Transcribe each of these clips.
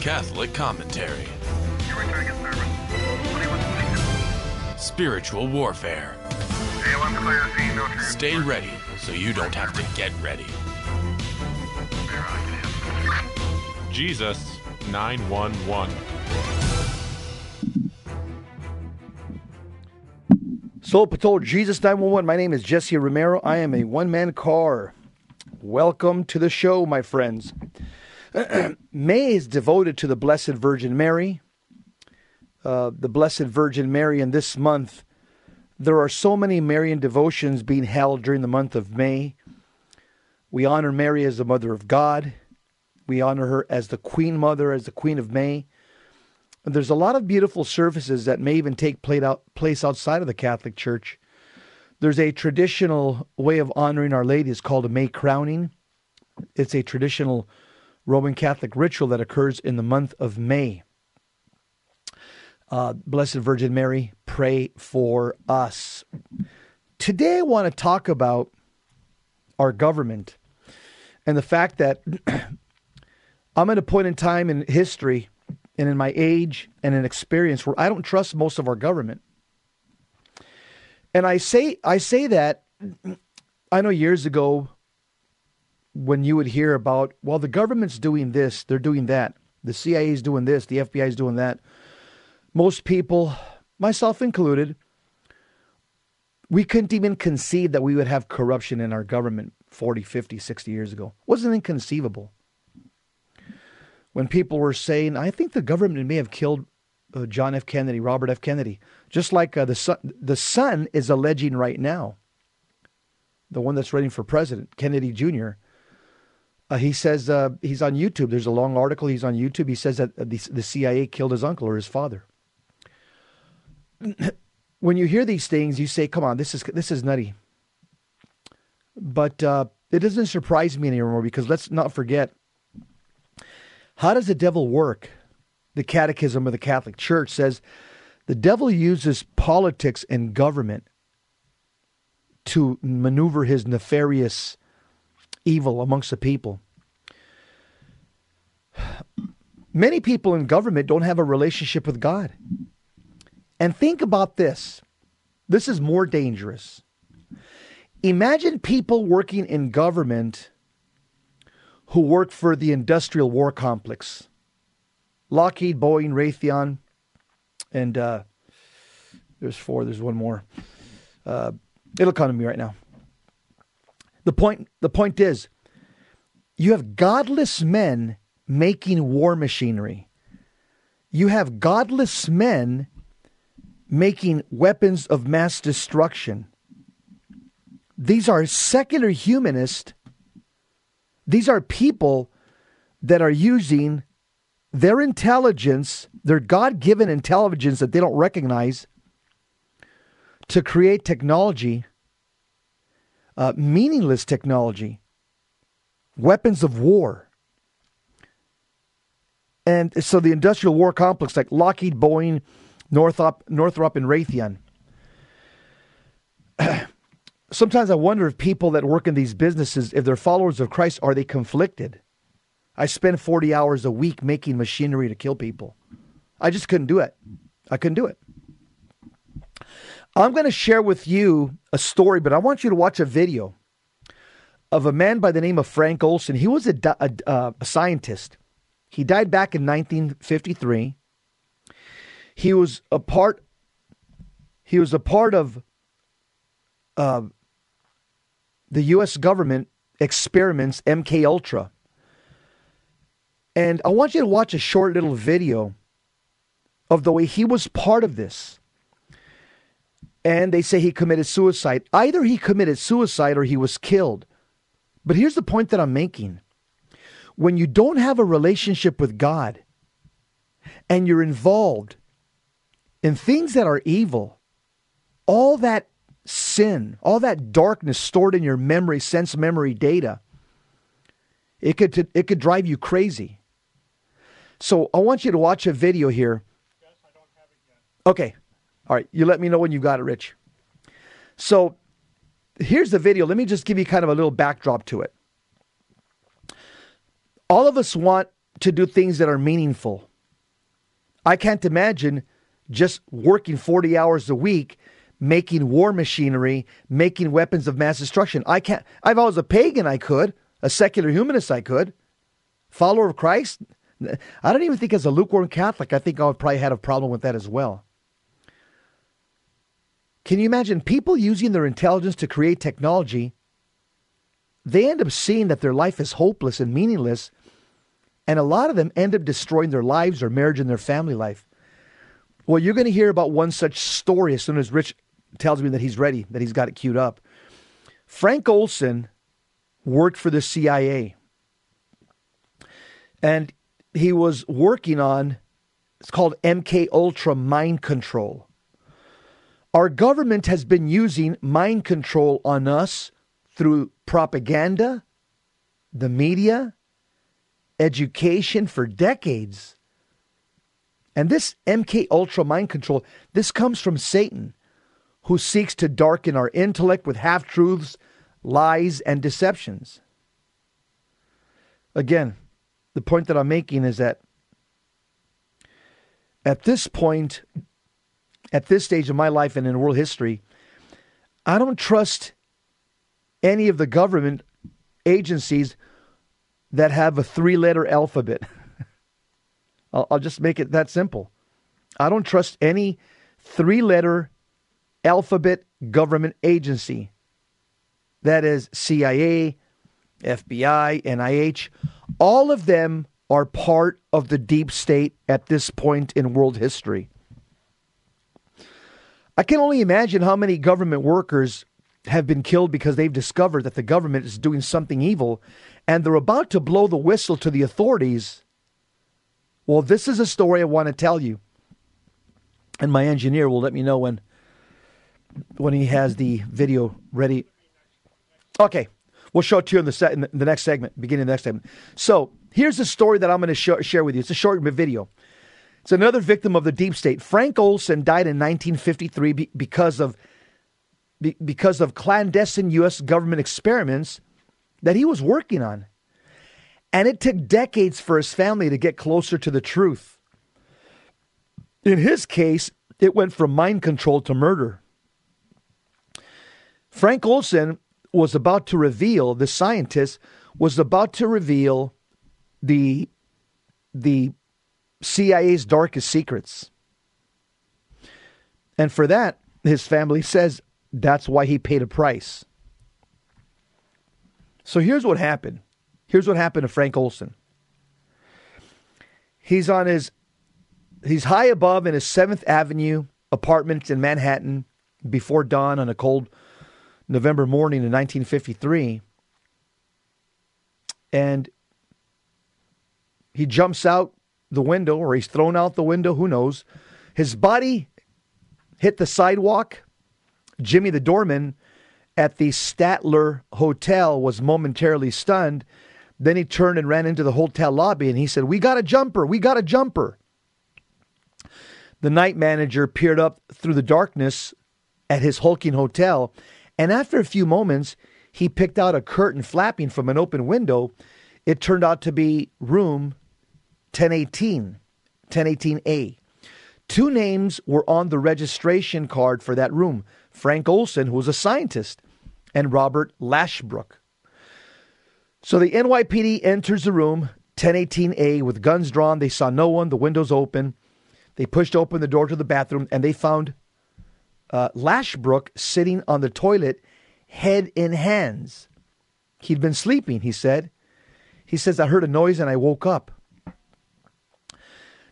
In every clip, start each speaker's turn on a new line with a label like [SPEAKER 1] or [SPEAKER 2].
[SPEAKER 1] Catholic commentary. Spiritual warfare. Stay ready so you don't have to get ready.
[SPEAKER 2] Jesus 911.
[SPEAKER 3] Soul Patrol Jesus 911. My name is Jesse Romero. I am a one man car. Welcome to the show, my friends. May is devoted to the Blessed Virgin Mary. Uh, the Blessed Virgin Mary, and this month, there are so many Marian devotions being held during the month of May. We honor Mary as the Mother of God. We honor her as the Queen Mother, as the Queen of May. And there's a lot of beautiful services that may even take place outside of the Catholic Church. There's a traditional way of honoring Our Lady. It's called a May crowning. It's a traditional Roman Catholic ritual that occurs in the month of May. Uh, Blessed Virgin Mary, pray for us. Today, I want to talk about our government and the fact that I'm at a point in time in history and in my age and in experience where I don't trust most of our government. And I say I say that I know years ago when you would hear about, well, the government's doing this, they're doing that, the CIA is doing this, the FBI is doing that. Most people, myself included, we couldn't even conceive that we would have corruption in our government 40, 50, 60 years ago. It wasn't inconceivable. When people were saying, I think the government may have killed uh, John F. Kennedy, Robert F. Kennedy, just like uh, the son, the son is alleging right now, the one that's running for president, Kennedy Jr., uh, he says uh, he's on YouTube. There's a long article. He's on YouTube. He says that the, the CIA killed his uncle or his father. when you hear these things, you say, "Come on, this is this is nutty." But uh, it doesn't surprise me anymore because let's not forget how does the devil work? The Catechism of the Catholic Church says the devil uses politics and government to maneuver his nefarious evil amongst the people. Many people in government don't have a relationship with God. And think about this this is more dangerous. Imagine people working in government who work for the industrial war complex Lockheed, Boeing, Raytheon, and uh, there's four, there's one more. Uh, it'll come to me right now. The point, the point is, you have godless men making war machinery. You have godless men making weapons of mass destruction. These are secular humanists. These are people that are using their intelligence, their God given intelligence that they don't recognize, to create technology uh, meaningless technology, weapons of war. And so the industrial war complex, like Lockheed, Boeing, Northrop, Northrop and Raytheon. Sometimes I wonder if people that work in these businesses, if they're followers of Christ, are they conflicted? I spend 40 hours a week making machinery to kill people. I just couldn't do it. I couldn't do it. I'm going to share with you a story, but I want you to watch a video of a man by the name of Frank Olson. He was a, a, uh, a scientist. He died back in 1953. He was a part. He was a part of uh, the U.S. government experiments MK Ultra. And I want you to watch a short little video of the way he was part of this and they say he committed suicide. Either he committed suicide or he was killed. But here's the point that I'm making when you don't have a relationship with God and you're involved in things that are evil, all that sin, all that darkness stored in your memory, sense memory data, it could, it could drive you crazy. So I want you to watch a video here. Yes, okay, all right, you let me know when you've got it, Rich. So here's the video. Let me just give you kind of a little backdrop to it. All of us want to do things that are meaningful. I can't imagine just working 40 hours a week making war machinery, making weapons of mass destruction. I can't I've always a pagan I could, a secular humanist I could. Follower of Christ? I don't even think as a lukewarm Catholic, I think I would probably had a problem with that as well. Can you imagine people using their intelligence to create technology? They end up seeing that their life is hopeless and meaningless, and a lot of them end up destroying their lives, their marriage, and their family life. Well, you're going to hear about one such story as soon as Rich tells me that he's ready, that he's got it queued up. Frank Olson worked for the CIA. And he was working on it's called MK Ultra mind control. Our government has been using mind control on us through propaganda, the media, education for decades. And this MK Ultra mind control, this comes from Satan, who seeks to darken our intellect with half truths, lies, and deceptions. Again, the point that I'm making is that at this point, at this stage of my life and in world history, I don't trust any of the government agencies that have a three letter alphabet. I'll, I'll, just make it that simple. I don't trust any three letter alphabet government agency. That is CIA, FBI, NIH. All of them are part of the deep state at this point in world history. I can only imagine how many government workers have been killed because they've discovered that the government is doing something evil and they're about to blow the whistle to the authorities. Well, this is a story I want to tell you. And my engineer will let me know when when he has the video ready. Okay, we'll show it to you in the, in the next segment, beginning of the next segment. So here's the story that I'm going to sh- share with you. It's a short video. It's another victim of the deep state. Frank Olson died in 1953 be- because of be- because of clandestine U.S. government experiments that he was working on, and it took decades for his family to get closer to the truth. In his case, it went from mind control to murder. Frank Olson was about to reveal, the scientist was about to reveal the, the CIA's darkest secrets. And for that, his family says that's why he paid a price. So here's what happened. Here's what happened to Frank Olson. He's on his he's high above in his 7th Avenue apartment in Manhattan before dawn on a cold November morning in 1953. And he jumps out the window, or he's thrown out the window, who knows. His body hit the sidewalk. Jimmy, the doorman at the Statler Hotel, was momentarily stunned. Then he turned and ran into the hotel lobby and he said, We got a jumper. We got a jumper. The night manager peered up through the darkness at his hulking hotel and after a few moments, he picked out a curtain flapping from an open window. It turned out to be room 1018, 1018A. Two names were on the registration card for that room Frank Olson, who was a scientist, and Robert Lashbrook. So the NYPD enters the room, 1018A, with guns drawn. They saw no one, the windows open. They pushed open the door to the bathroom and they found uh, Lashbrook sitting on the toilet, head in hands. He'd been sleeping, he said. He says, I heard a noise and I woke up.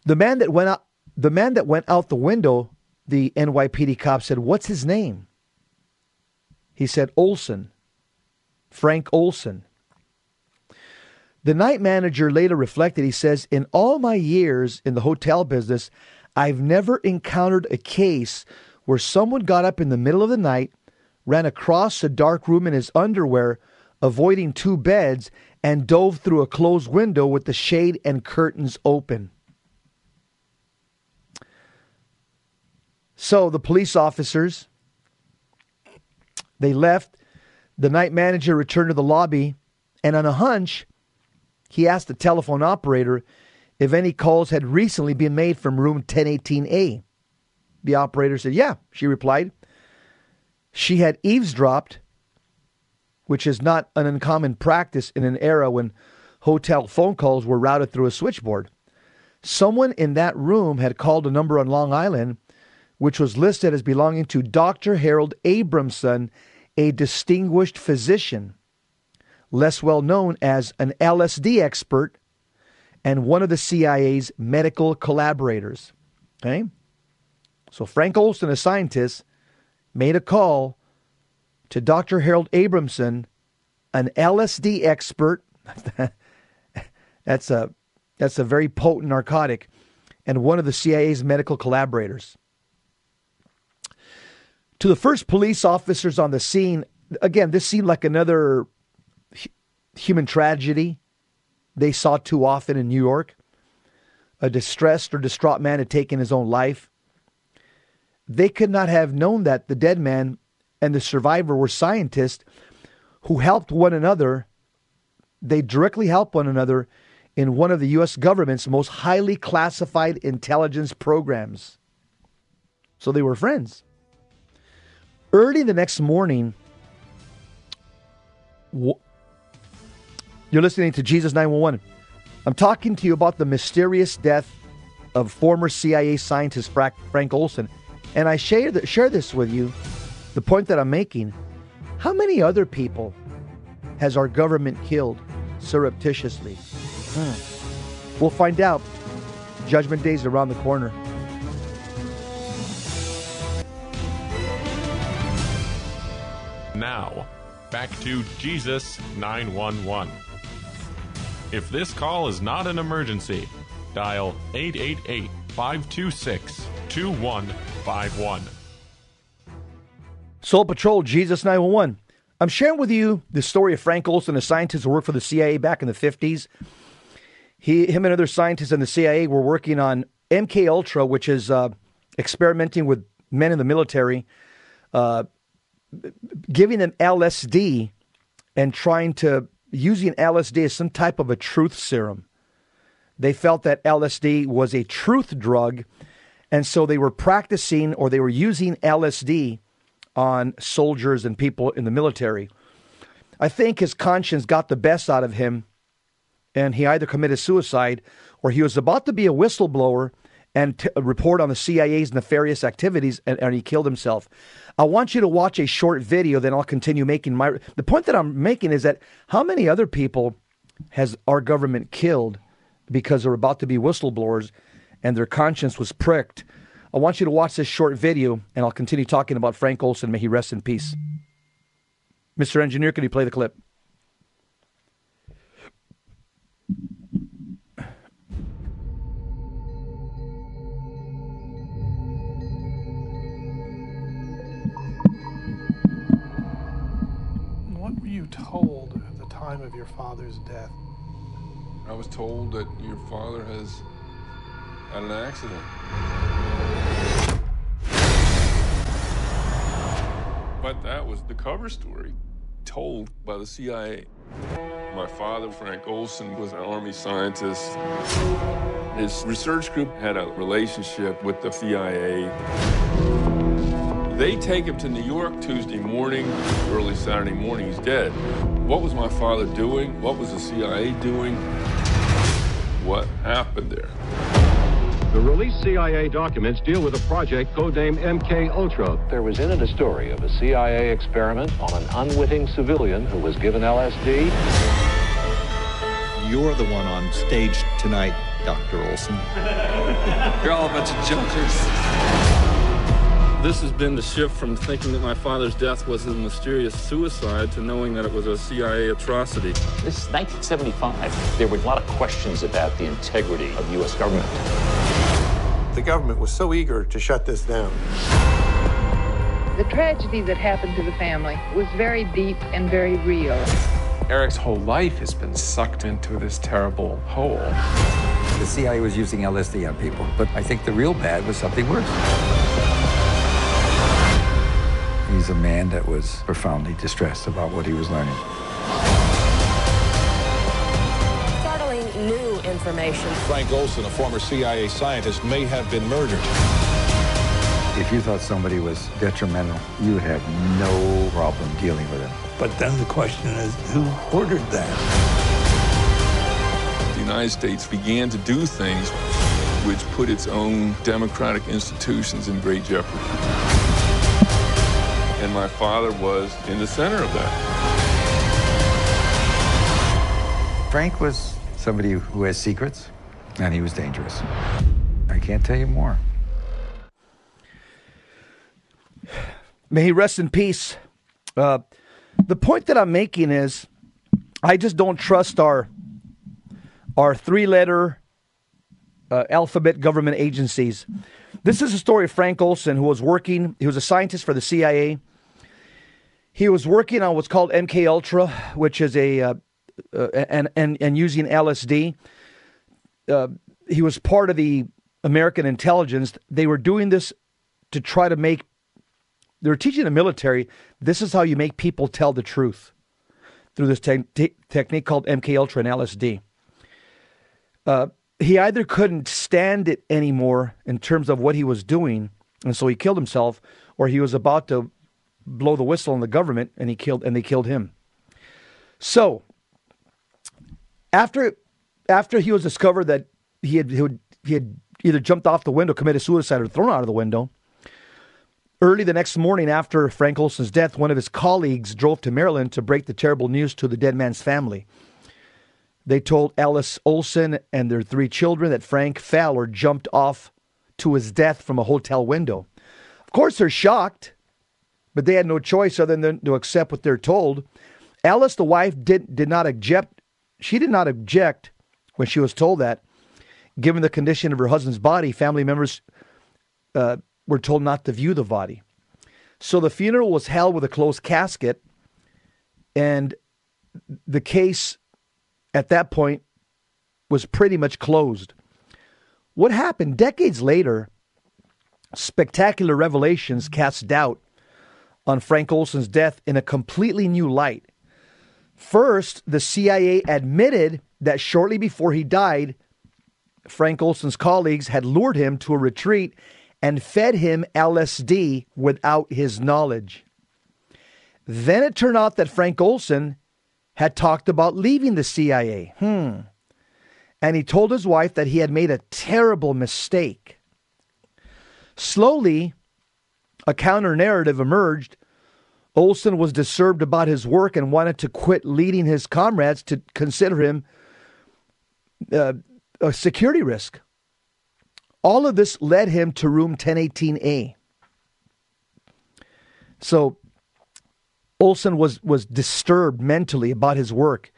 [SPEAKER 3] The man that went out the man that went out the window, the NYPD cop said, What's his name? He said, Olson. Frank Olson. The night manager later reflected, he says, In all my years in the hotel business, I've never encountered a case where someone got up in the middle of the night, ran across a dark room in his underwear, avoiding two beds, and dove through a closed window with the shade and curtains open. So the police officers they left. The night manager returned to the lobby, and on a hunch, he asked the telephone operator if any calls had recently been made from room 1018A. The operator said, Yeah, she replied. She had eavesdropped, which is not an uncommon practice in an era when hotel phone calls were routed through a switchboard. Someone in that room had called a number on Long Island, which was listed as belonging to Dr. Harold Abramson, a distinguished physician, less well known as an LSD expert and one of the CIA's medical collaborators. Okay? So Frank Olson, a scientist, made a call to Dr. Harold Abramson, an LSD expert. that's a that's a very potent narcotic, and one of the CIA's medical collaborators. To the first police officers on the scene, again, this seemed like another human tragedy they saw too often in New York. A distressed or distraught man had taken his own life. They could not have known that the dead man and the survivor were scientists who helped one another. They directly helped one another in one of the U.S. government's most highly classified intelligence programs. So they were friends. Early the next morning, you're listening to Jesus 911. I'm talking to you about the mysterious death of former CIA scientist Frank Olson. And I share, share this with you. The point that I'm making how many other people has our government killed surreptitiously? Hmm. We'll find out. Judgment Day is around the corner.
[SPEAKER 2] Now, back to Jesus 911. If this call is not an emergency, dial 888 526 2151.
[SPEAKER 3] Soul Patrol, Jesus 911. I'm sharing with you the story of Frank Olson, a scientist who worked for the CIA back in the 50s. He, him and other scientists in the CIA were working on MK Ultra, which is uh, experimenting with men in the military, uh, giving them LSD and trying to using LSD as some type of a truth serum. They felt that LSD was a truth drug, and so they were practicing or they were using LSD on soldiers and people in the military. I think his conscience got the best out of him, and he either committed suicide or he was about to be a whistleblower and t- uh, report on the CIA's nefarious activities, and, and he killed himself. I want you to watch a short video, then I'll continue making my. The point that I'm making is that how many other people has our government killed because they're about to be whistleblowers and their conscience was pricked? I want you to watch this short video, and I'll continue talking about Frank Olson. May he rest in peace. Mr. Engineer, can you play the clip?
[SPEAKER 4] Told at the time of your father's death?
[SPEAKER 5] I was told that your father has had an accident. But that was the cover story told by the CIA. My father, Frank Olson, was an Army scientist. His research group had a relationship with the CIA. They take him to New York Tuesday morning, early Saturday morning, he's dead. What was my father doing? What was the CIA doing? What happened there?
[SPEAKER 6] The released CIA documents deal with a project codenamed MK Ultra.
[SPEAKER 7] There was in it a story of a CIA experiment on an unwitting civilian who was given LSD.
[SPEAKER 8] You're the one on stage tonight, Dr. Olson.
[SPEAKER 9] You're all a bunch of jokers.
[SPEAKER 5] This has been the shift from thinking that my father's death was a mysterious suicide to knowing that it was a CIA atrocity.
[SPEAKER 7] This is 1975. There were a lot of questions about the integrity of U.S. government.
[SPEAKER 10] The government was so eager to shut this down.
[SPEAKER 11] The tragedy that happened to the family was very deep and very real.
[SPEAKER 12] Eric's whole life has been sucked into this terrible hole.
[SPEAKER 13] The CIA was using LSD on people, but I think the real bad was something worse. He's a man that was profoundly distressed about what he was learning.
[SPEAKER 14] Startling new information.
[SPEAKER 15] Frank Olson, a former CIA scientist, may have been murdered.
[SPEAKER 13] If you thought somebody was detrimental, you would have no problem dealing with him.
[SPEAKER 16] But then the question is, who ordered that?
[SPEAKER 5] The United States began to do things which put its own democratic institutions in great jeopardy. And my father was in the center of that.
[SPEAKER 13] Frank was somebody who has secrets, and he was dangerous. I can't tell you more.
[SPEAKER 3] May he rest in peace. Uh, the point that I'm making is, I just don't trust our our three letter uh, alphabet government agencies. This is a story of Frank Olson, who was working. He was a scientist for the CIA. He was working on what's called MK Ultra, which is a uh, uh, and and and using LSD. Uh, he was part of the American intelligence. They were doing this to try to make. They were teaching the military. This is how you make people tell the truth through this te- te- technique called MK Ultra and LSD. Uh, he either couldn't stand it anymore in terms of what he was doing, and so he killed himself, or he was about to blow the whistle on the government, and he killed and they killed him. So after after he was discovered that he had he, would, he had either jumped off the window, committed suicide, or thrown out of the window. Early the next morning after Frank Olson's death, one of his colleagues drove to Maryland to break the terrible news to the dead man's family. They told Alice Olson and their three children that Frank fell or jumped off to his death from a hotel window. Of course, they're shocked, but they had no choice other than to accept what they're told. Alice, the wife, did, did not object. She did not object when she was told that. Given the condition of her husband's body, family members uh, were told not to view the body. So the funeral was held with a closed casket, and the case at that point was pretty much closed. What happened decades later, spectacular revelations cast doubt on Frank Olson's death in a completely new light. First, the CIA admitted that shortly before he died, Frank Olson's colleagues had lured him to a retreat and fed him LSD without his knowledge. Then it turned out that Frank Olson had talked about leaving the CIA. Hmm. And he told his wife that he had made a terrible mistake. Slowly, a counter narrative emerged. Olson was disturbed about his work and wanted to quit leading his comrades to consider him uh, a security risk. All of this led him to room 1018A. So Olson was, was disturbed mentally about his work.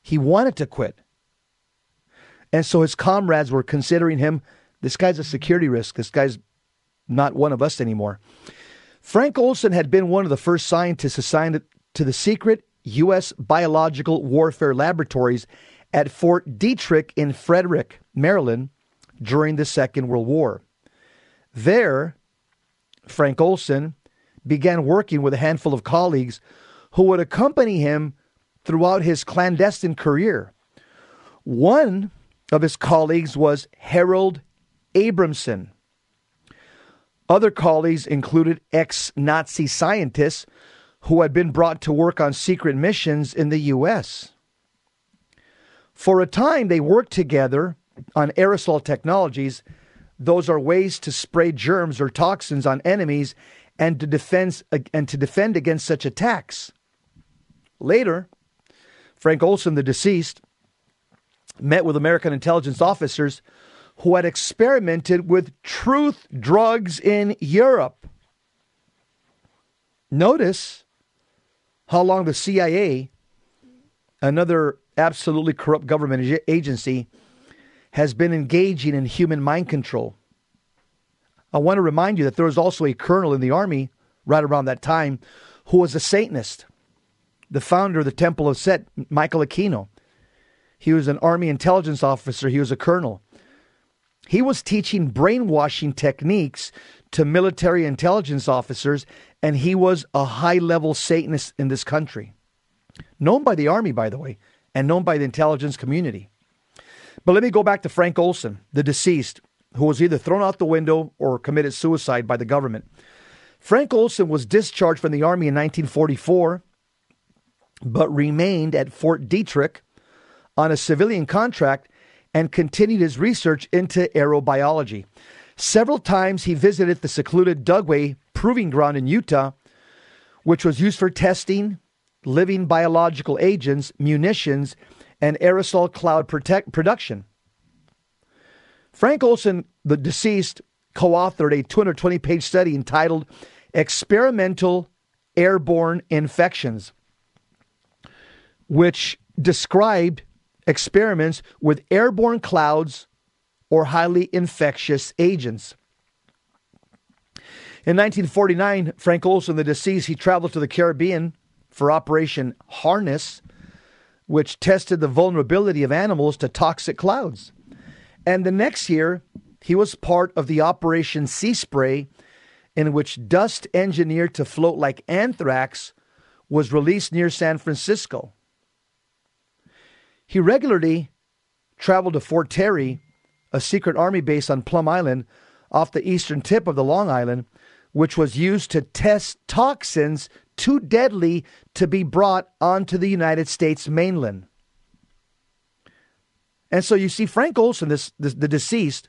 [SPEAKER 3] He wanted to quit. And so his comrades were considering him this guy's a security risk. This guy's not one of us anymore. Frank Olson had been one of the first scientists assigned to the secret U.S. Biological Warfare Laboratories at Fort Detrick in Frederick, Maryland, during the Second World War. There, Frank Olson began working with a handful of colleagues who would accompany him throughout his clandestine career. One of his colleagues was Harold Abramson. Other colleagues included ex Nazi scientists who had been brought to work on secret missions in the U.S. For a time, they worked together on aerosol technologies. Those are ways to spray germs or toxins on enemies and to defend and to defend against such attacks. Later, Frank Olson, the deceased, met with American intelligence officers who had experimented with truth drugs in Europe. Notice how long the CIA, another absolutely corrupt government agency, has been engaging in human mind control. I want to remind you that there was also a colonel in the army right around that time who was a Satanist, the founder of the Temple of Set, Michael Aquino. He was an army intelligence officer, he was a colonel. He was teaching brainwashing techniques to military intelligence officers, and he was a high level Satanist in this country. Known by the army, by the way, and known by the intelligence community. But let me go back to Frank Olson, the deceased, who was either thrown out the window or committed suicide by the government. Frank Olson was discharged from the Army in 1944, but remained at Fort Detrick on a civilian contract and continued his research into aerobiology. Several times he visited the secluded Dugway Proving Ground in Utah, which was used for testing living biological agents, munitions, and aerosol cloud protect- production. Frank Olson, the deceased, co authored a 220 page study entitled Experimental Airborne Infections, which described experiments with airborne clouds or highly infectious agents. In 1949, Frank Olson, the deceased, he traveled to the Caribbean for Operation Harness, which tested the vulnerability of animals to toxic clouds. And the next year, he was part of the Operation Sea Spray, in which dust engineered to float like anthrax was released near San Francisco. He regularly traveled to Fort Terry, a secret army base on Plum Island off the eastern tip of the Long Island, which was used to test toxins too deadly to be brought onto the United States mainland. And so you see, Frank Olson, this, this, the deceased,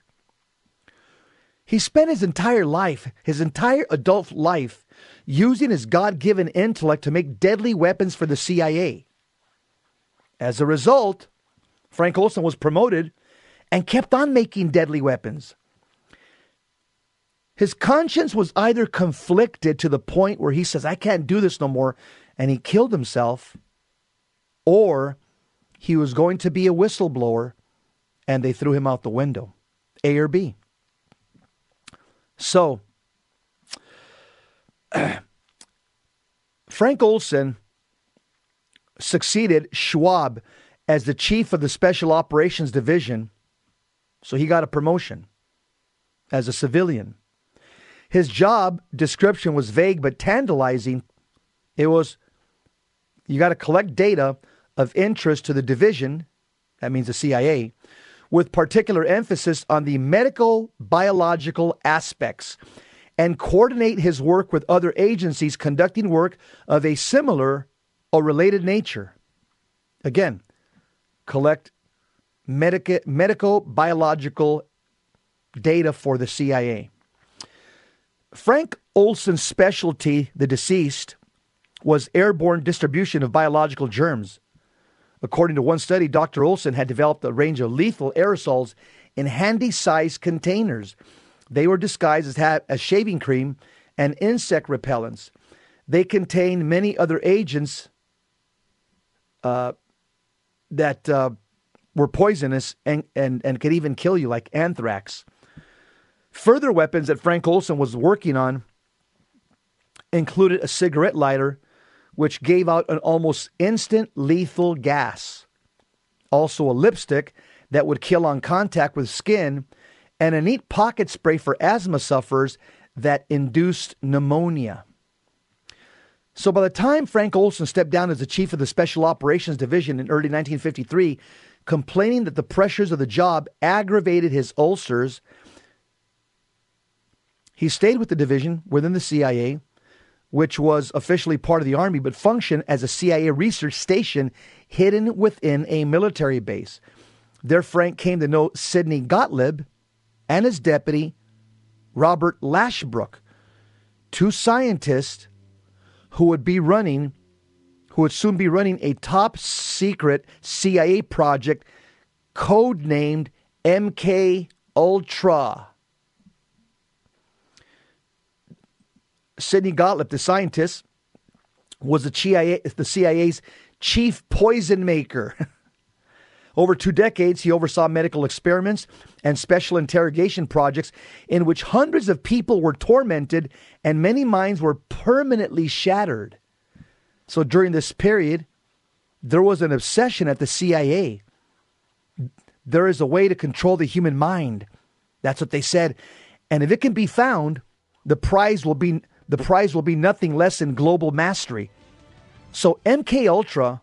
[SPEAKER 3] he spent his entire life, his entire adult life, using his God given intellect to make deadly weapons for the CIA. As a result, Frank Olson was promoted and kept on making deadly weapons. His conscience was either conflicted to the point where he says, I can't do this no more, and he killed himself, or he was going to be a whistleblower and they threw him out the window. A or B. So, Frank Olson succeeded Schwab as the chief of the Special Operations Division, so he got a promotion as a civilian. His job description was vague but tantalizing. It was you got to collect data of interest to the division, that means the CIA, with particular emphasis on the medical biological aspects and coordinate his work with other agencies conducting work of a similar or related nature. Again, collect medica- medico biological data for the CIA. Frank Olson's specialty, the deceased, was airborne distribution of biological germs. According to one study, Dr. Olson had developed a range of lethal aerosols in handy sized containers. They were disguised as, ha- as shaving cream and insect repellents. They contained many other agents uh, that uh, were poisonous and, and, and could even kill you, like anthrax. Further weapons that Frank Olson was working on included a cigarette lighter, which gave out an almost instant lethal gas, also a lipstick that would kill on contact with skin, and a neat pocket spray for asthma sufferers that induced pneumonia. So by the time Frank Olson stepped down as the chief of the Special Operations Division in early 1953, complaining that the pressures of the job aggravated his ulcers he stayed with the division within the CIA, which was officially part of the Army but functioned as a CIA research station hidden within a military base. There, Frank came to know Sidney Gottlieb and his deputy, Robert Lashbrook, two scientists who would be running, who would soon be running a top secret CIA project codenamed MK Ultra. Sidney Gottlieb, the scientist, was the, CIA, the CIA's chief poison maker. Over two decades, he oversaw medical experiments and special interrogation projects in which hundreds of people were tormented and many minds were permanently shattered. So during this period, there was an obsession at the CIA. There is a way to control the human mind. That's what they said. And if it can be found, the prize will be the prize will be nothing less than global mastery. So MK Ultra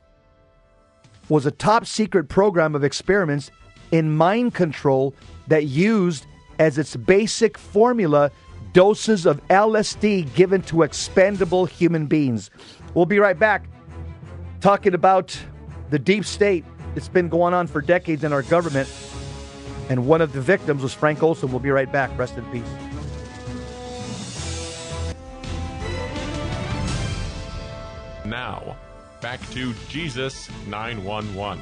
[SPEAKER 3] was a top secret program of experiments in mind control that used as its basic formula doses of LSD given to expendable human beings. We'll be right back talking about the deep state. It's been going on for decades in our government. And one of the victims was Frank Olson. We'll be right back. Rest in peace.
[SPEAKER 2] Now, back to Jesus 911.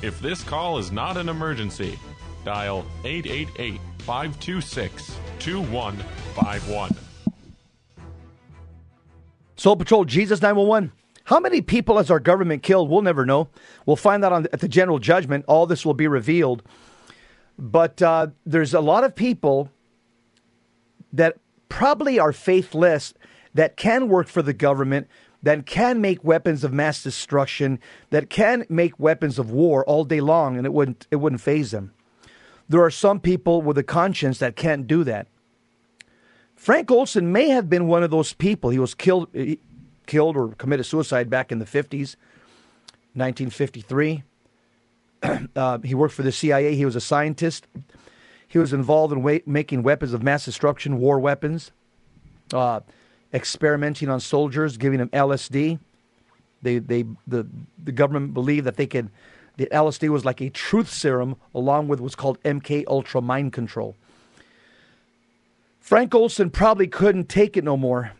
[SPEAKER 2] If this call is not an emergency, dial 888 526 2151.
[SPEAKER 3] Soul Patrol, Jesus 911. How many people has our government killed? We'll never know. We'll find out on, at the general judgment. All this will be revealed. But uh, there's a lot of people that probably are faithless that can work for the government, that can make weapons of mass destruction, that can make weapons of war all day long, and it wouldn't it wouldn't phase them. There are some people with a conscience that can't do that. Frank Olson may have been one of those people. He was killed killed or committed suicide back in the 50s, 1953. uh, he worked for the CIA. He was a scientist. He was involved in wa- making weapons of mass destruction, war weapons, uh, experimenting on soldiers, giving them LSD. They, they, the, the government believed that they could, the LSD was like a truth serum, along with what's called MK Ultra mind control. Frank Olson probably couldn't take it no more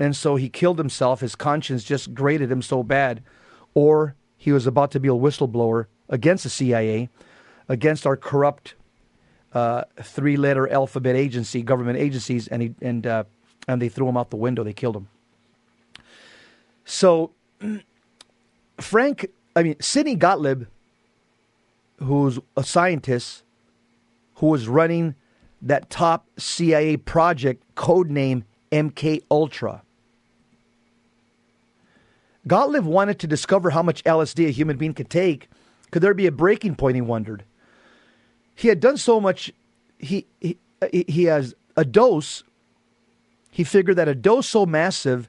[SPEAKER 3] and so he killed himself. His conscience just grated him so bad. Or he was about to be a whistleblower against the CIA, against our corrupt uh, three letter alphabet agency, government agencies, and, he, and, uh, and they threw him out the window. They killed him. So, Frank, I mean, Sidney Gottlieb, who's a scientist who was running that top CIA project, codename MK Ultra. Gottlieb wanted to discover how much LSD a human being could take. Could there be a breaking point? He wondered. He had done so much. He he, he has a dose. He figured that a dose so massive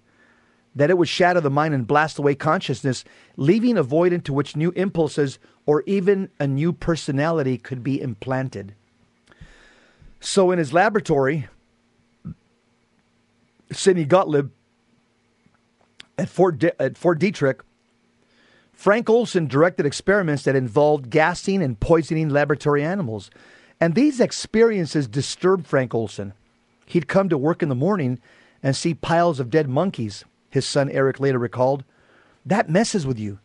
[SPEAKER 3] that it would shatter the mind and blast away consciousness, leaving a void into which new impulses or even a new personality could be implanted. So, in his laboratory, Sidney Gottlieb at Fort, De- at Fort Detrick, Frank Olson directed experiments that involved gassing and poisoning laboratory animals. And these experiences disturbed Frank Olson. He'd come to work in the morning and see piles of dead monkeys, his son Eric later recalled. That messes with you.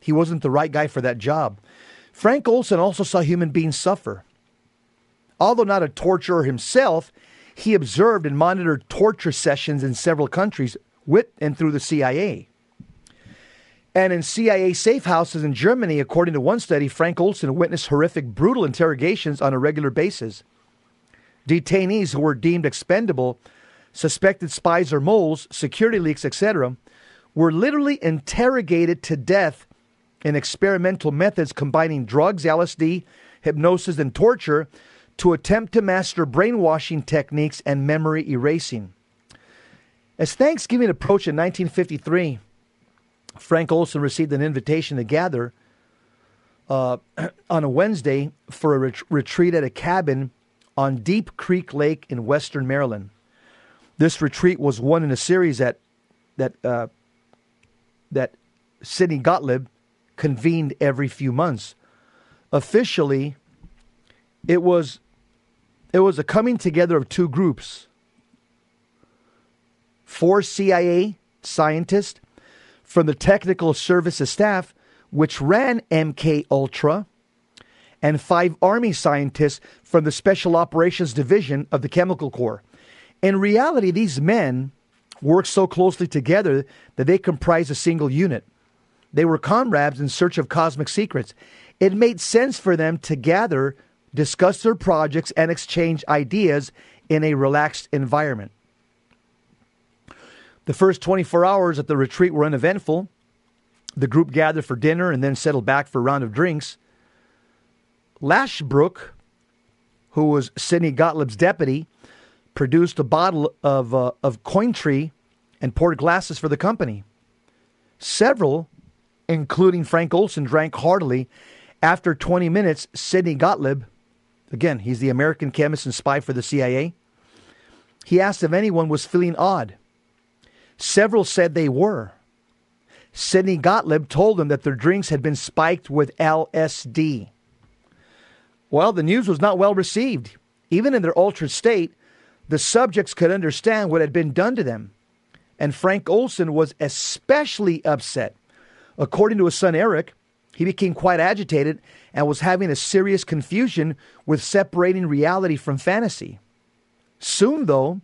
[SPEAKER 3] He wasn't the right guy for that job. Frank Olson also saw human beings suffer. Although not a torturer himself, he observed and monitored torture sessions in several countries with and through the CIA. And in CIA safe houses in Germany, according to one study, Frank Olson witnessed horrific, brutal interrogations on a regular basis. Detainees who were deemed expendable, suspected spies or moles, security leaks, etc., were literally interrogated to death in experimental methods combining drugs, LSD, hypnosis, and torture to attempt to master brainwashing techniques and memory erasing. As Thanksgiving approached in 1953, Frank Olson received an invitation to gather uh, on a Wednesday for a ret- retreat at a cabin on Deep Creek Lake in western Maryland. This retreat was one in a series that that uh, that Sidney Gottlieb convened every few months. Officially, it was it was a coming together of two groups four CIA scientists from the technical services staff, which ran MK Ultra, and five Army scientists from the Special Operations Division of the Chemical Corps. In reality, these men worked so closely together that they comprised a single unit. They were comrades in search of cosmic secrets. It made sense for them to gather, discuss their projects, and exchange ideas in a relaxed environment. The first 24 hours at the retreat were uneventful. The group gathered for dinner and then settled back for a round of drinks. Lashbrook, who was Sidney Gottlieb's deputy, produced a bottle of, uh, of Cointreau and poured glasses for the company. Several, including Frank Olson, drank heartily After 20 minutes, Sidney Gottlieb, again, he's the American chemist and spy for the CIA, he asked if anyone was feeling odd. Several said they were. Sidney Gottlieb told them that their drinks had been spiked with LSD. Well, the news was not well received. Even in their altered state, the subjects could understand what had been done to them. And Frank Olson was especially upset. According to his son Eric, he became quite agitated and was having a serious confusion with separating reality from fantasy. Soon, though,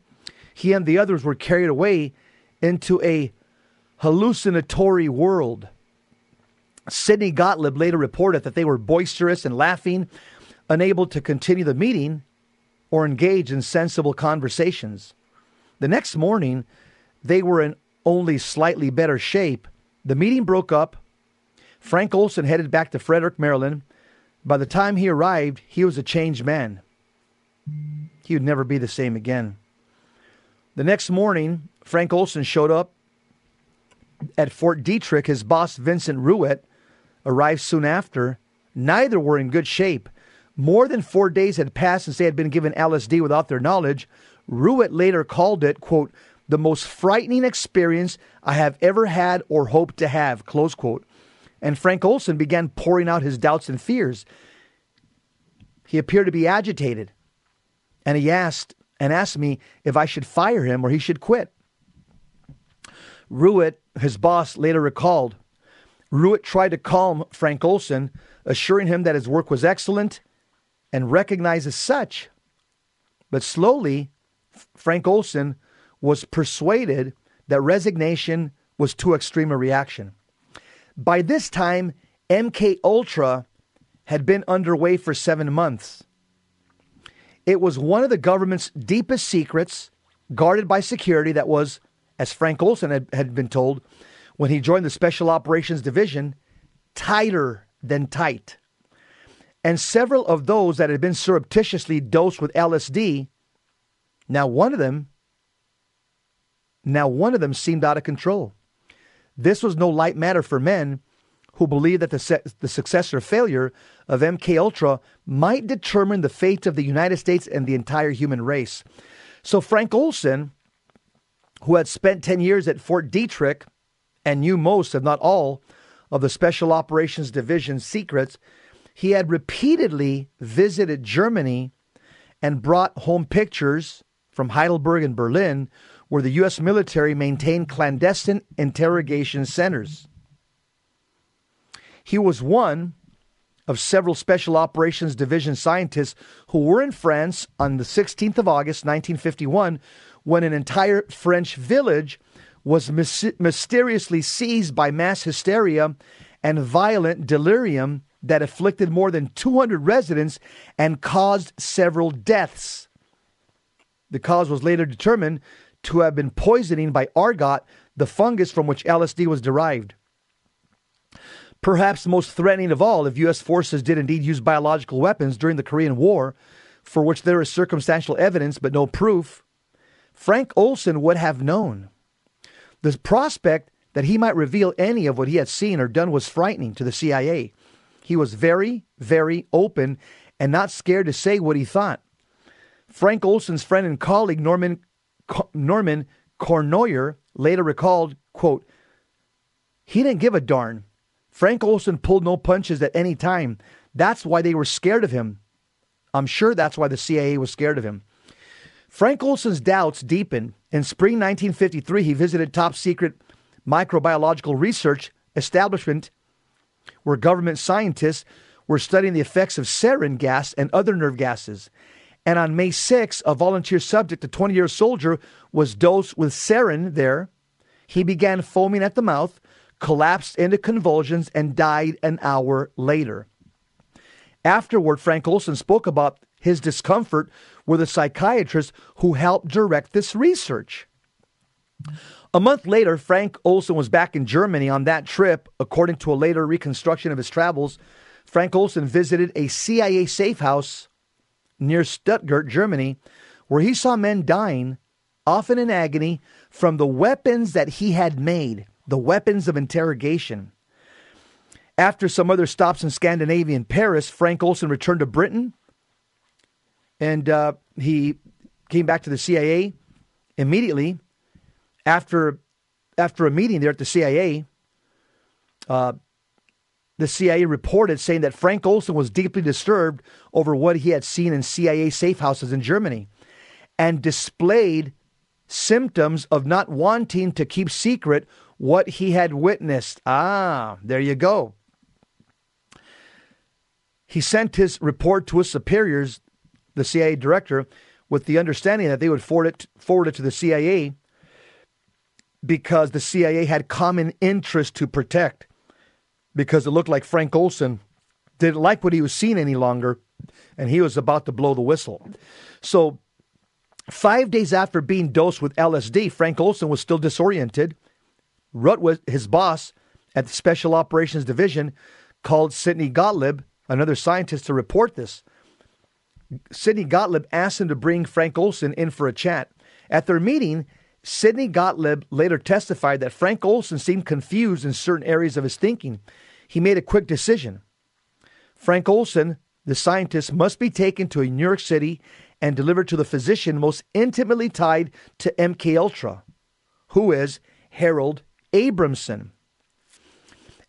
[SPEAKER 3] he and the others were carried away into a hallucinatory world. Sidney Gottlieb later reported that they were boisterous and laughing, unable to continue the meeting or engage in sensible conversations. The next morning, they were in only slightly better shape. The meeting broke up. Frank Olson headed back to Frederick, Maryland. By the time he arrived, he was a changed man. He would never be the same again. The next morning, Frank Olson showed up at Fort Detrick. His boss, Vincent Ruwet, arrived soon after. Neither were in good shape. More than four days had passed since they had been given LSD without their knowledge. Ruwet later called it, quote, the most frightening experience I have ever had or hoped to have, close quote. And Frank Olson began pouring out his doubts and fears. He appeared to be agitated, and he asked and asked me if I should fire him or he should quit. Ruwet, his boss, later recalled. Ruwet tried to calm Frank Olson, assuring him that his work was excellent and recognized as such. But slowly, Frank Olson was persuaded that resignation was too extreme a reaction. By this time, MK Ultra had been underway for 7 months. It was one of the government's deepest secrets, guarded by security that was, as Frank Olson had, had been told when he joined the Special Operations Division, tighter than tight. And several of those that had been surreptitiously dosed with LSD, now one of them, now one of them seemed out of control. This was no light matter for men who believed that the, se- the success or failure of MK Ultra might determine the fate of the United States and the entire human race. So Frank Olson, who had spent 10 years at Fort Detrick and knew most, if not all, of the Special Operations Division's secrets, he had repeatedly visited Germany and brought home pictures from Heidelberg and Berlin, where the U.S. military maintained clandestine interrogation centers. He was one of several Special Operations Division scientists who were in France on the 16th of August, 1951, when an entire French village was mis- mysteriously seized by mass hysteria and violent delirium that afflicted more than 200 residents and caused several deaths. The cause was later determined to have been poisoning by ergot, the fungus from which LSD was derived. Perhaps most threatening of all, if U.S. forces did indeed use biological weapons during the Korean War, for which there is circumstantial evidence but no proof, Frank Olson would have known. The prospect that he might reveal any of what he had seen or done was frightening to the CIA. He was very, very open and not scared to say what he thought. Frank Olson's friend and colleague Norman Norman Cournoyer later recalled, quote, he didn't give a darn. Frank Olson pulled no punches at any time. That's why they were scared of him. I'm sure that's why the CIA was scared of him. Frank Olson's doubts deepened. In spring 1953, he visited top secret microbiological research establishment where government scientists were studying the effects of sarin gas and other nerve gases. And on May 6, a volunteer subject, a 20 year old soldier, was dosed with sarin there. He began foaming at the mouth, collapsed into convulsions, and died an hour later. Afterward, Frank Olson spoke about his discomfort with a psychiatrist who helped direct this research. A month later, Frank Olson was back in Germany on that trip. According to a later reconstruction of his travels, Frank Olson visited a CIA safe house near Stuttgart, Germany, where he saw men dying, often in agony, from the weapons that he had made, the weapons of interrogation. After some other stops in Scandinavia and Paris, Frank Olson returned to Britain and uh, he came back to the CIA immediately after after a meeting there at the CIA. Uh, the CIA reported saying that Frank Olson was deeply disturbed over what he had seen in CIA safe houses in Germany and displayed symptoms of not wanting to keep secret what he had witnessed. Ah, there you go. He sent his report to his superiors, the CIA director, with the understanding that they would forward it, forward it to the CIA because the CIA had common interest to protect. Because it looked like Frank Olson didn't like what he was seeing any longer, and he was about to blow the whistle. So, five days after being dosed with LSD, Frank Olson was still disoriented. Rutt, his boss at the Special Operations Division, called Sidney Gottlieb, another scientist, to report this. Sidney Gottlieb asked him to bring Frank Olson in for a chat. At their meeting, Sidney Gottlieb later testified that Frank Olson seemed confused in certain areas of his thinking. He made a quick decision. Frank Olson, the scientist, must be taken to New York City and delivered to the physician most intimately tied to MK Ultra, who is Harold Abramson.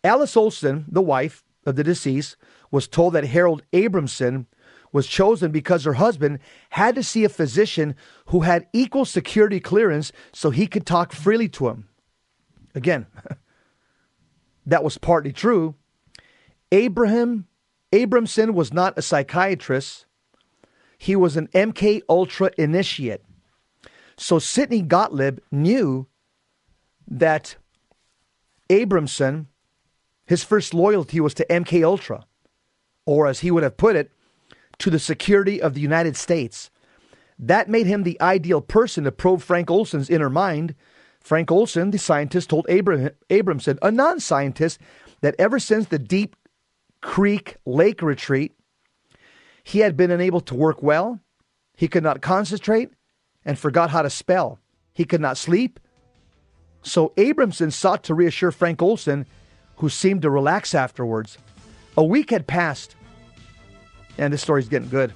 [SPEAKER 3] Alice Olson, the wife of the deceased, was told that Harold Abramson was chosen because her husband had to see a physician who had equal security clearance so he could talk freely to him. Again, that was partly true. Abraham Abramson was not a psychiatrist. He was an MK Ultra initiate. So Sidney Gottlieb knew that Abramson, his first loyalty was to MK Ultra, or as he would have put it, to the security of the United States. That made him the ideal person to probe Frank Olson's inner mind. Frank Olson, the scientist, told Abram, Abramson, a non scientist, that ever since the Deep Creek Lake retreat, he had been unable to work well, he could not concentrate, and forgot how to spell. He could not sleep. So Abramson sought to reassure Frank Olson, who seemed to relax afterwards. A week had passed. And this story's getting good.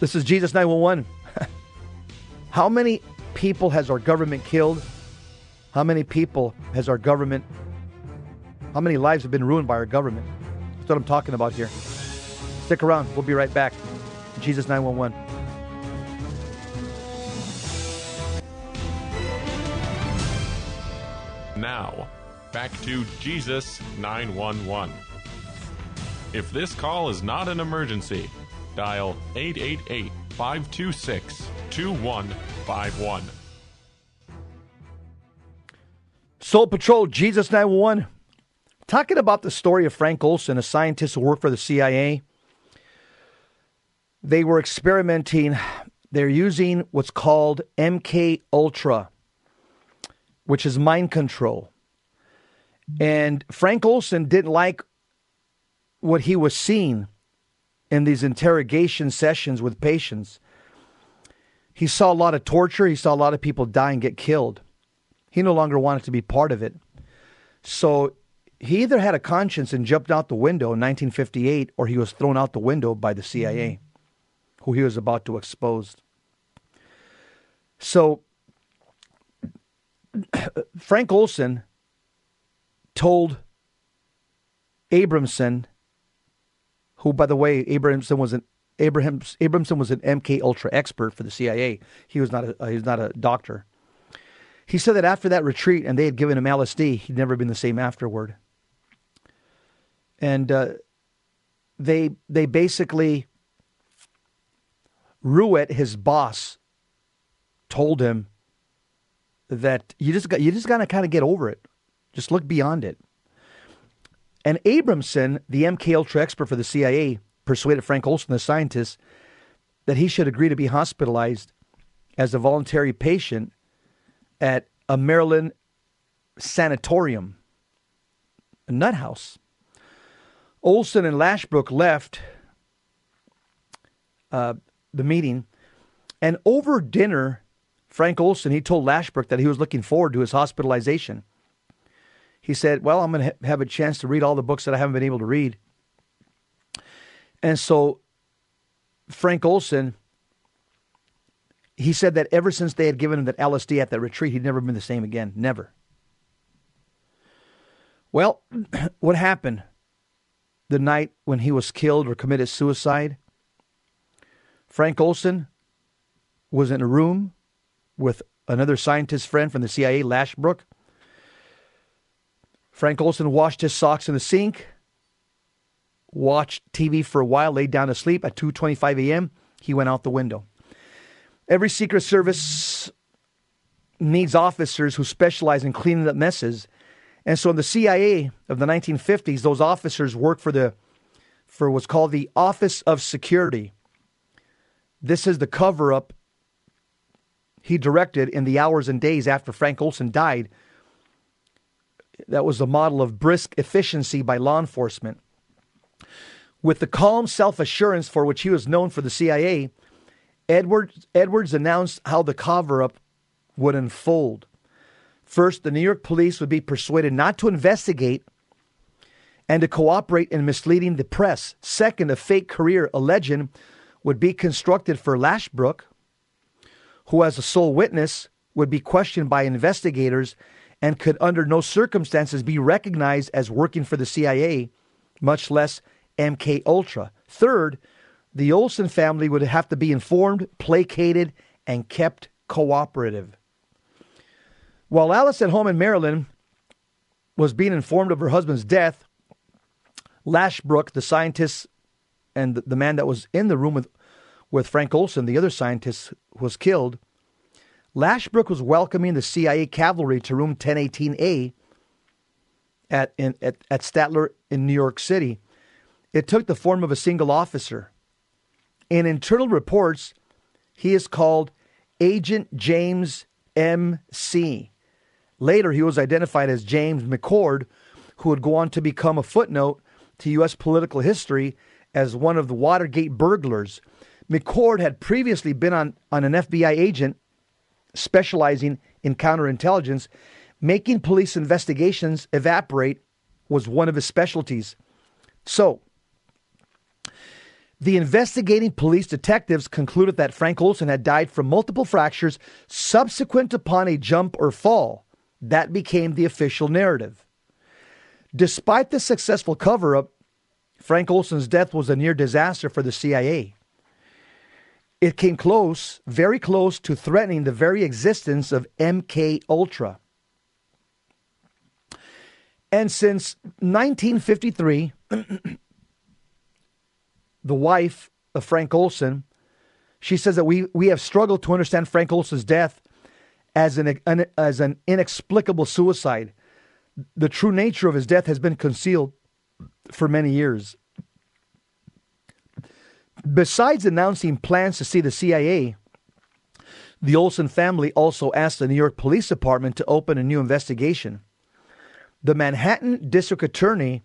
[SPEAKER 3] This is Jesus 911. How many people has our government killed? How many people has our government, how many lives have been ruined by our government? That's what I'm talking about here. Stick around. We'll be right back. Jesus 911.
[SPEAKER 2] Now, back to Jesus 911. If this call is not an emergency, dial 888 526 2151.
[SPEAKER 3] Soul Patrol, Jesus 911. Talking about the story of Frank Olson, a scientist who worked for the CIA. They were experimenting, they're using what's called MK Ultra, which is mind control. And Frank Olson didn't like what he was seeing in these interrogation sessions with patients. He saw a lot of torture. He saw a lot of people die and get killed. He no longer wanted to be part of it. So he either had a conscience and jumped out the window in 1958 or he was thrown out the window by the CIA, mm-hmm. who he was about to expose. So Frank Olson told Abramson who, by the way, Abramson was an Abraham Abramson was an MK Ultra expert for the CIA. He was not a uh, he was not a doctor. He said that after that retreat, and they had given him LSD, he'd never been the same afterward. And uh, they they basically Ruwet, his boss, told him that you just got you just gotta kind of get over it. Just look beyond it. And Abramson, the MK Ultra expert for the CIA, persuaded Frank Olson, the scientist, that he should agree to be hospitalized as a voluntary patient at a Maryland sanatorium, a nut house. Olson and Lashbrook left uh, the meeting, and over dinner, Frank Olson he told Lashbrook that he was looking forward to his hospitalization. He said, Well, I'm going to ha- have a chance to read all the books that I haven't been able to read. And so Frank Olson, he said that ever since they had given him that LSD at that retreat, he'd never been the same again. Never. Well, what happened the night when he was killed or committed suicide? Frank Olson was in a room with another scientist friend from the CIA, Lashbrook. Frank Olson washed his socks in the sink, watched TV for a while, laid down to sleep. At 2:25 a.m., he went out the window. Every Secret Service needs officers who specialize in cleaning up messes. And so in the CIA of the 1950s, those officers worked for the for what's called the Office of Security. This is the cover up he directed in the hours and days after Frank Olson died. That was the model of brisk efficiency by law enforcement. With the calm self assurance for which he was known for the CIA, Edwards, Edwards announced how the cover up would unfold. First, the New York police would be persuaded not to investigate and to cooperate in misleading the press. Second, a fake career, a legend, would be constructed for Lashbrook, who, as a sole witness, would be questioned by investigators and could, under no circumstances, be recognized as working for the CIA, much less MK Ultra. Third, the Olson family would have to be informed, placated, and kept cooperative. While Alice at home in Maryland was being informed of her husband's death, Lashbrook, the scientist and the man that was in the room with, with Frank Olson, the other scientist was killed, Lashbrook was welcoming the CIA cavalry to room 1018A at, in, at, at Statler in New York City. It took the form of a single officer. In internal reports, he is called Agent James M.C. Later, he was identified as James McCord, who would go on to become a footnote to U.S. political history as one of the Watergate burglars. McCord had previously been on, on an FBI agent specializing in counterintelligence. Making police investigations evaporate was one of his specialties. So, the investigating police detectives concluded that Frank Olson had died from multiple fractures subsequent upon a jump or fall. That became the official narrative. Despite the successful cover up, Frank Olson's death was a near disaster for the CIA. It came close, very close to threatening the very existence of MK Ultra. And since 1953, the wife of Frank Olson, she says that we, we have struggled to understand Frank Olson's death as an, an, as an inexplicable suicide. The true nature of his death has been concealed for many years. Besides announcing plans to see the CIA, the Olson family also asked the New York Police Department to open a new investigation. The Manhattan District Attorney,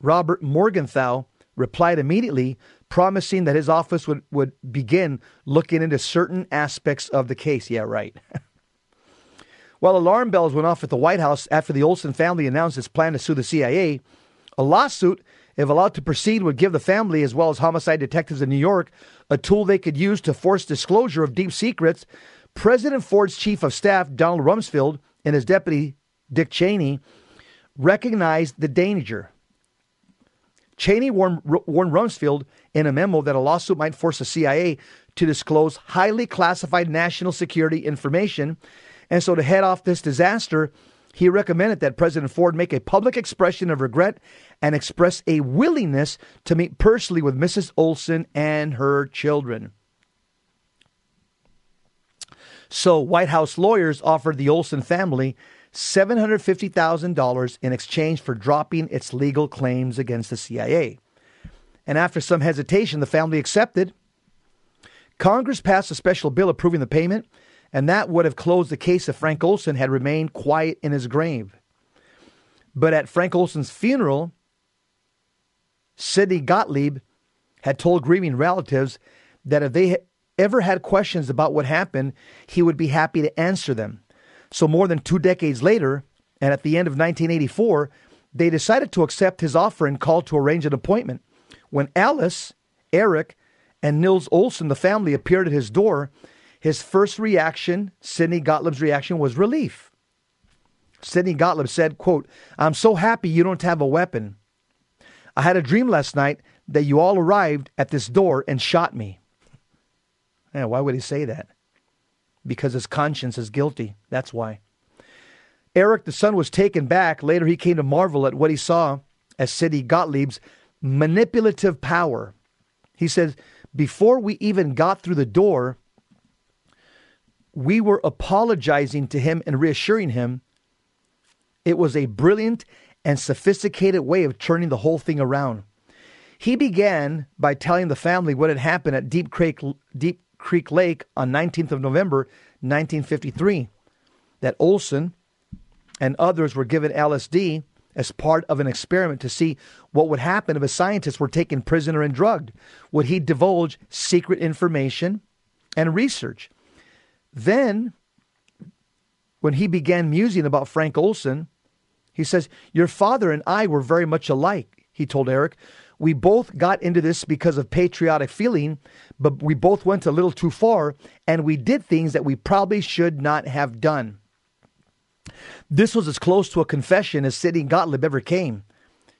[SPEAKER 3] Robert Morgenthau, replied immediately, promising that his office would, would begin looking into certain aspects of the case. Yeah, right. While alarm bells went off at the White House after the Olson family announced its plan to sue the CIA, a lawsuit, if allowed to proceed, would give the family, as well as homicide detectives in New York, a tool they could use to force disclosure of deep secrets. President Ford's chief of staff, Donald Rumsfeld, and his deputy, Dick Cheney, recognized the danger. Cheney warned, warned Rumsfeld in a memo that a lawsuit might force the CIA to disclose highly classified national security information. And so, to head off this disaster, he recommended that President Ford make a public expression of regret and express a willingness to meet personally with Mrs. Olson and her children. So, White House lawyers offered the Olson family $750,000 in exchange for dropping its legal claims against the CIA. And after some hesitation, the family accepted. Congress passed a special bill approving the payment, and that would have closed the case if Frank Olson had remained quiet in his grave. But at Frank Olson's funeral, Sidney Gottlieb had told grieving relatives that if they ever had questions about what happened, he would be happy to answer them. So, more than two decades later, And at the end of 1984, they decided to accept his offer and called to arrange an appointment. When Alice, Eric, and Nils Olson, the family, appeared at his door, his first reaction, Sidney Gottlieb's reaction, was relief. Sidney Gottlieb said, quote, I'm so happy you don't have a weapon. I had a dream last night that you all arrived at this door and shot me. Yeah, why would he say that? Because his conscience is guilty. That's why. Eric, the son, was taken back. Later, he came to marvel at what he saw as Sidney Gottlieb's manipulative power. He said, Before we even got through the door, we were apologizing to him and reassuring him it was a brilliant and sophisticated way of turning the whole thing around. He began by telling the family what had happened at Deep Creek, Deep Creek Lake on 19th of November 1953 that Olson and others were given LSD as part of an experiment to see what would happen if a scientist were taken prisoner and drugged. Would he divulge secret information and research? Then, when he began musing about Frank Olson, he says, Your father and I were very much alike, he told Eric. We both got into this because of patriotic feeling, but we both went a little too far and we did things that we probably should not have done. This was as close to a confession as Sidney Gottlieb ever came.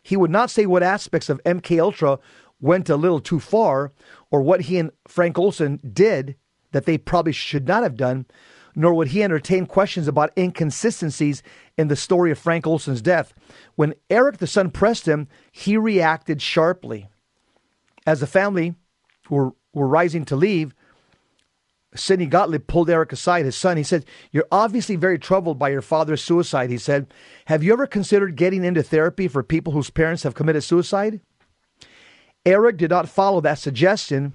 [SPEAKER 3] He would not say what aspects of MK Ultra went a little too far or what he and Frank Olson did that they probably should not have done, nor would he entertain questions about inconsistencies in the story of Frank Olson's death. When Eric the son pressed him, he reacted sharply. As the family were, were rising to leave, Sidney Gottlieb pulled Eric aside, his son. He said, You're obviously very troubled by your father's suicide. He said, Have you ever considered getting into therapy for people whose parents have committed suicide? Eric did not follow that suggestion,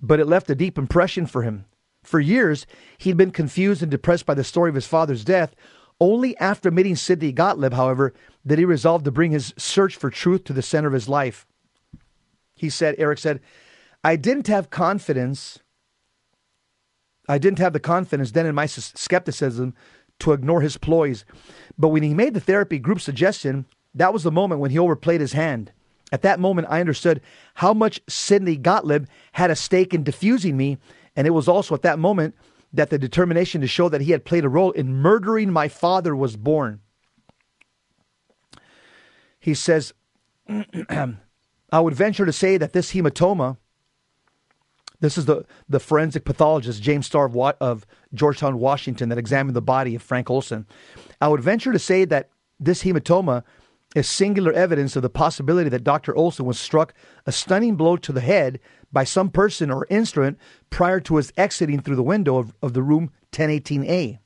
[SPEAKER 3] but it left a deep impression for him. For years, he'd been confused and depressed by the story of his father's death. Only after meeting Sidney Gottlieb, however, did he resolve to bring his search for truth to the center of his life. He said, Eric said, I didn't have confidence I didn't have the confidence then in my skepticism to ignore his ploys. But when he made the therapy group suggestion, that was the moment when he overplayed his hand. At that moment, I understood how much Sidney Gottlieb had a stake in defusing me, and it was also at that moment that the determination to show that he had played a role in murdering my father was born. He says, I would venture to say that this hematoma this is the, the forensic pathologist, James Starr of, of Georgetown, Washington, that examined the body of Frank Olson. I would venture to say that this hematoma is singular evidence of the possibility that Dr. Olson was struck a stunning blow to the head by some person or instrument prior to his exiting through the window of, of the room 1018A.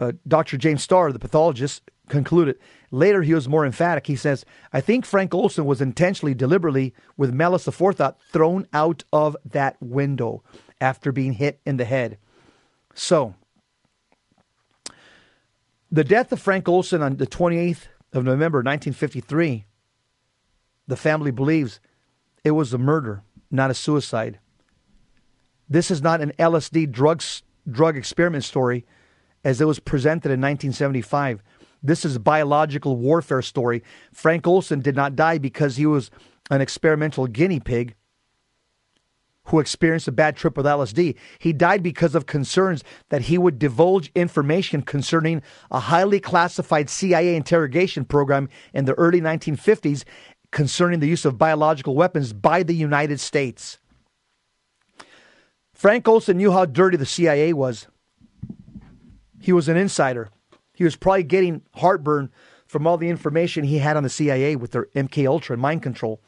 [SPEAKER 3] Uh, Dr. James Starr, the pathologist, concluded. Later, he was more emphatic. He says, I think Frank Olson was intentionally, deliberately, with malice aforethought, thrown out of that window after being hit in the head. So, the death of Frank Olson on the 28th of November 1953, the family believes it was a murder, not a suicide. This is not an LSD drugs, drug experiment story as it was presented in 1975. This is a biological warfare story. Frank Olson did not die because he was an experimental guinea pig who experienced a bad trip with LSD. He died because of concerns that he would divulge information concerning a highly classified CIA interrogation program in the early 1950s concerning the use of biological weapons by the United States. Frank Olson knew how dirty the CIA was. He was an insider. He was probably getting heartburn from all the information he had on the CIA with their MK Ultra and mind control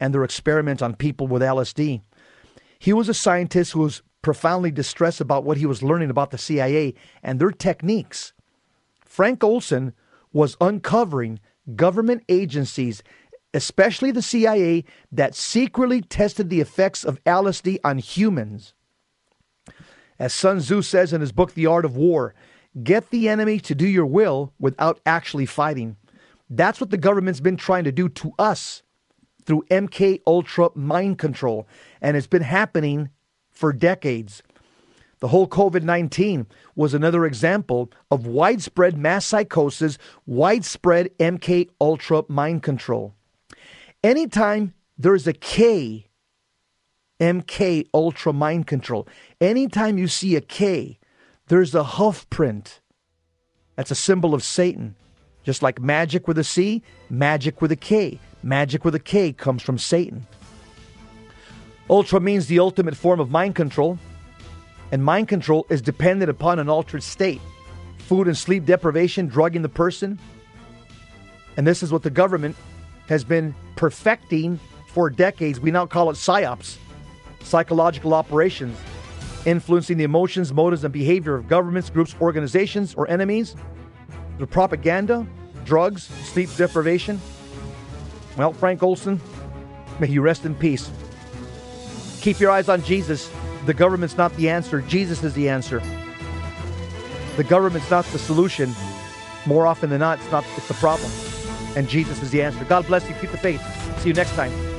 [SPEAKER 3] and their experiment on people with LSD. He was a scientist who was profoundly distressed about what he was learning about the CIA and their techniques. Frank Olson was uncovering government agencies, especially the CIA, that secretly tested the effects of LSD on humans. As Sun Tzu says in his book, The Art of War, Get the enemy to do your will without actually fighting. That's what the government's been trying to do to us through MK Ultra mind control, and it's been happening for decades. The whole COVID 19 was another example of widespread mass psychosis, widespread MK Ultra mind control. Anytime there's a K, MK Ultra mind control, anytime you see a K, there's a hoof print. That's a symbol of Satan. Just like magic with a C, magic with a K. Magic with a K comes from Satan. Ultra means the ultimate form of mind control, and mind control is dependent upon an altered state. Food and sleep deprivation, drugging the person. And this is what the government has been perfecting for decades. We now call it PSYOPs, psychological operations, influencing the emotions, motives, and behavior of governments, groups, organizations, or enemies. The propaganda, drugs, sleep deprivation. Well, Frank Olson, may you rest in peace. Keep your eyes on Jesus. The government's not the answer, Jesus is the answer. The government's not the solution. More often than not, it's not it's the problem. And Jesus is the answer. God bless you. Keep the faith. See you next time.